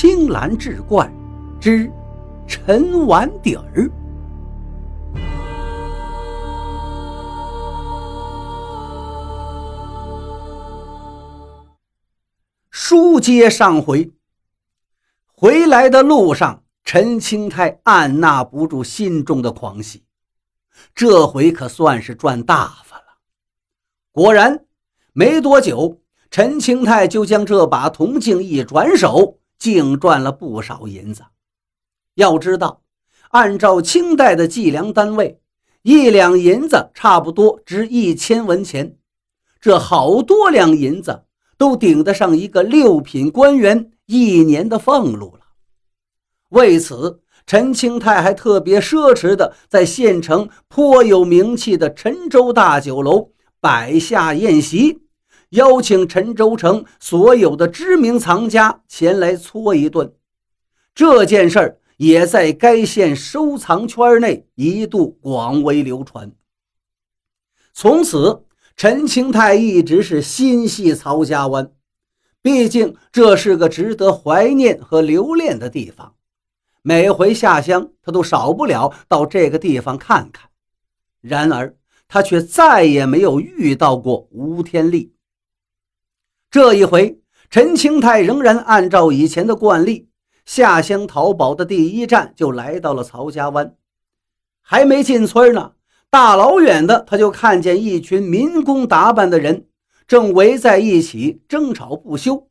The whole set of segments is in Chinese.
青蓝志怪之陈碗底儿。书接上回，回来的路上，陈清泰按捺不住心中的狂喜，这回可算是赚大发了。果然，没多久，陈清泰就将这把铜镜一转手，净赚了不少银子。要知道，按照清代的计量单位，一两银子差不多值一千文钱，这好多两银子。都顶得上一个六品官员一年的俸禄了。为此，陈清泰还特别奢侈的在县城颇有名气的陈州大酒楼摆下宴席，邀请陈州城所有的知名藏家前来搓一顿。这件事儿也在该县收藏圈内一度广为流传。从此。陈清泰一直是心系曹家湾，毕竟这是个值得怀念和留恋的地方。每回下乡，他都少不了到这个地方看看。然而，他却再也没有遇到过吴天利。这一回，陈清泰仍然按照以前的惯例，下乡淘宝的第一站就来到了曹家湾。还没进村呢。大老远的，他就看见一群民工打扮的人正围在一起争吵不休。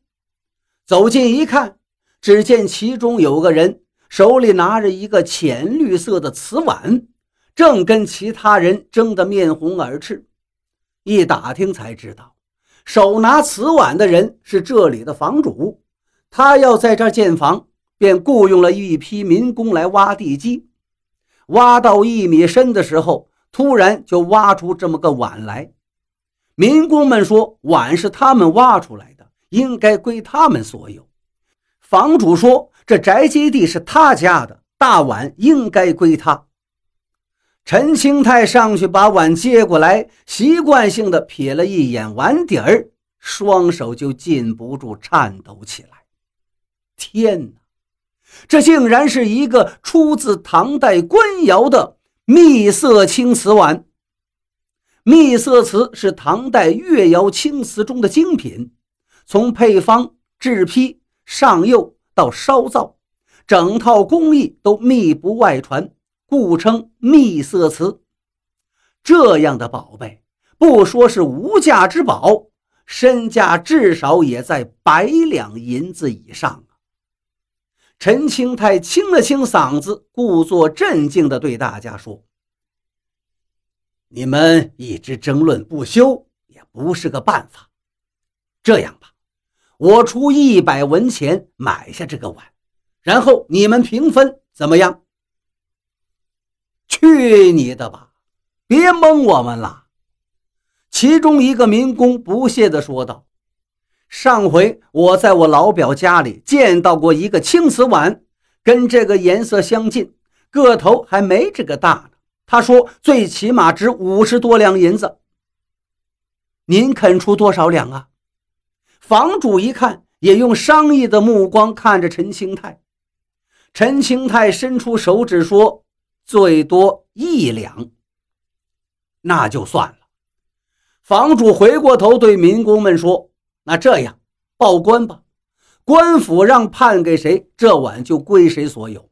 走近一看，只见其中有个人手里拿着一个浅绿色的瓷碗，正跟其他人争得面红耳赤。一打听才知道，手拿瓷碗的人是这里的房主，他要在这儿建房，便雇佣了一批民工来挖地基。挖到一米深的时候。突然就挖出这么个碗来，民工们说碗是他们挖出来的，应该归他们所有。房主说这宅基地是他家的，大碗应该归他。陈清泰上去把碗接过来，习惯性的瞥了一眼碗底儿，双手就禁不住颤抖起来。天哪，这竟然是一个出自唐代官窑的！秘色青瓷碗，秘色瓷是唐代越窑青瓷中的精品，从配方、制坯、上釉到烧造，整套工艺都秘不外传，故称秘色瓷。这样的宝贝，不说是无价之宝，身价至少也在百两银子以上啊！陈清泰清了清嗓子，故作镇静地对大家说：“你们一直争论不休，也不是个办法。这样吧，我出一百文钱买下这个碗，然后你们平分，怎么样？”“去你的吧！别蒙我们了。”其中一个民工不屑地说道。上回我在我老表家里见到过一个青瓷碗，跟这个颜色相近，个头还没这个大呢。他说最起码值五十多两银子。您肯出多少两啊？房主一看，也用商议的目光看着陈清泰。陈清泰伸出手指说：“最多一两。”那就算了。房主回过头对民工们说。那这样，报官吧，官府让判给谁，这碗就归谁所有。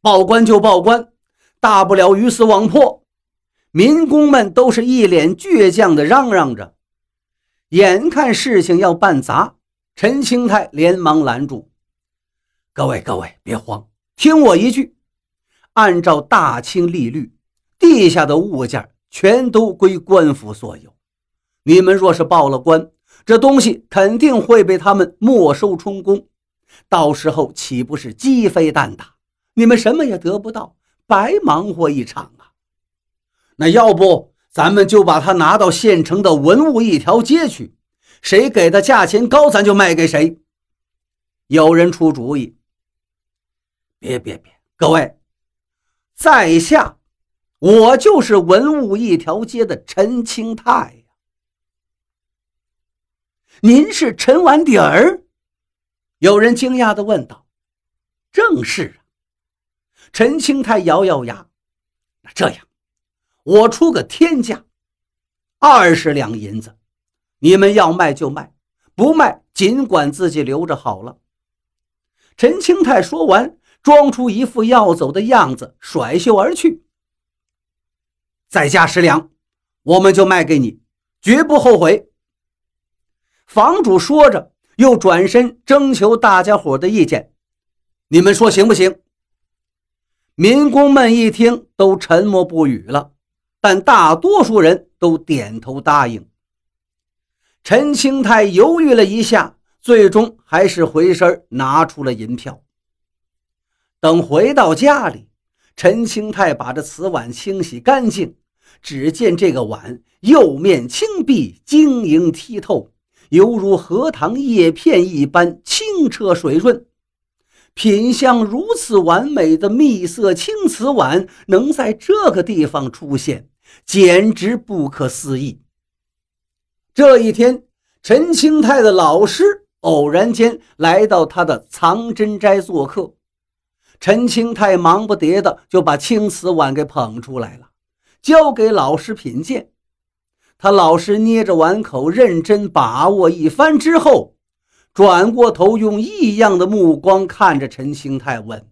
报官就报官，大不了鱼死网破。民工们都是一脸倔强的嚷嚷着。眼看事情要办砸，陈清泰连忙拦住：“各位各位，别慌，听我一句，按照大清律律，地下的物件全都归官府所有。你们若是报了官，这东西肯定会被他们没收充公，到时候岂不是鸡飞蛋打？你们什么也得不到，白忙活一场啊！那要不咱们就把它拿到县城的文物一条街去，谁给的价钱高，咱就卖给谁。有人出主意。别别别，各位，在下我就是文物一条街的陈清泰呀。您是陈碗底儿，有人惊讶地问道：“正是啊。”陈清泰咬咬牙：“那这样，我出个天价，二十两银子，你们要卖就卖，不卖尽管自己留着好了。”陈清泰说完，装出一副要走的样子，甩袖而去。再加十两，我们就卖给你，绝不后悔。房主说着。又转身征求大家伙的意见，你们说行不行？民工们一听都沉默不语了，但大多数人都点头答应。陈清泰犹豫了一下，最终还是回身拿出了银票。等回到家里，陈清泰把这瓷碗清洗干净，只见这个碗釉面青碧，晶莹剔透。犹如荷塘叶片一般清澈水润，品相如此完美的蜜色青瓷碗能在这个地方出现，简直不可思议。这一天，陈清泰的老师偶然间来到他的藏珍斋做客，陈清泰忙不迭的就把青瓷碗给捧出来了，交给老师品鉴。他老师捏着碗口，认真把握一番之后，转过头，用异样的目光看着陈清泰，问：“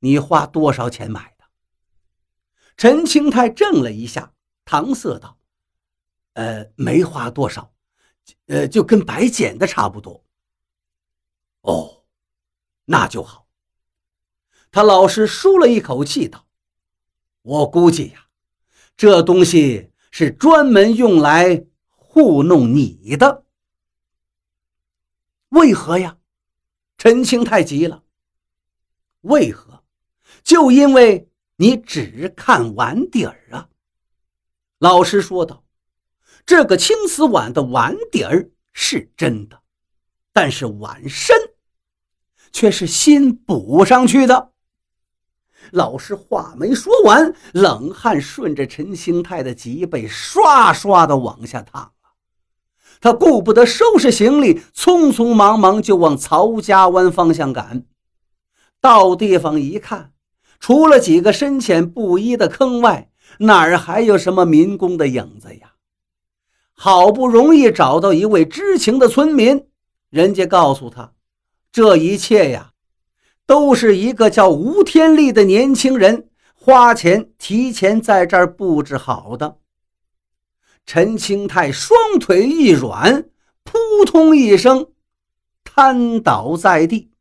你花多少钱买的？”陈清泰怔了一下，搪塞道：“呃，没花多少，呃，就跟白捡的差不多。”“哦，那就好。”他老师舒了一口气，道：“我估计呀，这东西……”是专门用来糊弄你的，为何呀？陈清太急了。为何？就因为你只看碗底儿啊！老师说道：“这个青瓷碗的碗底儿是真的，但是碗身却是新补上去的。”老师话没说完，冷汗顺着陈兴泰的脊背刷刷的往下淌了。他顾不得收拾行李，匆匆忙忙就往曹家湾方向赶。到地方一看，除了几个深浅不一的坑外，哪儿还有什么民工的影子呀？好不容易找到一位知情的村民，人家告诉他，这一切呀。都是一个叫吴天利的年轻人花钱提前在这儿布置好的。陈清泰双腿一软，扑通一声瘫倒在地。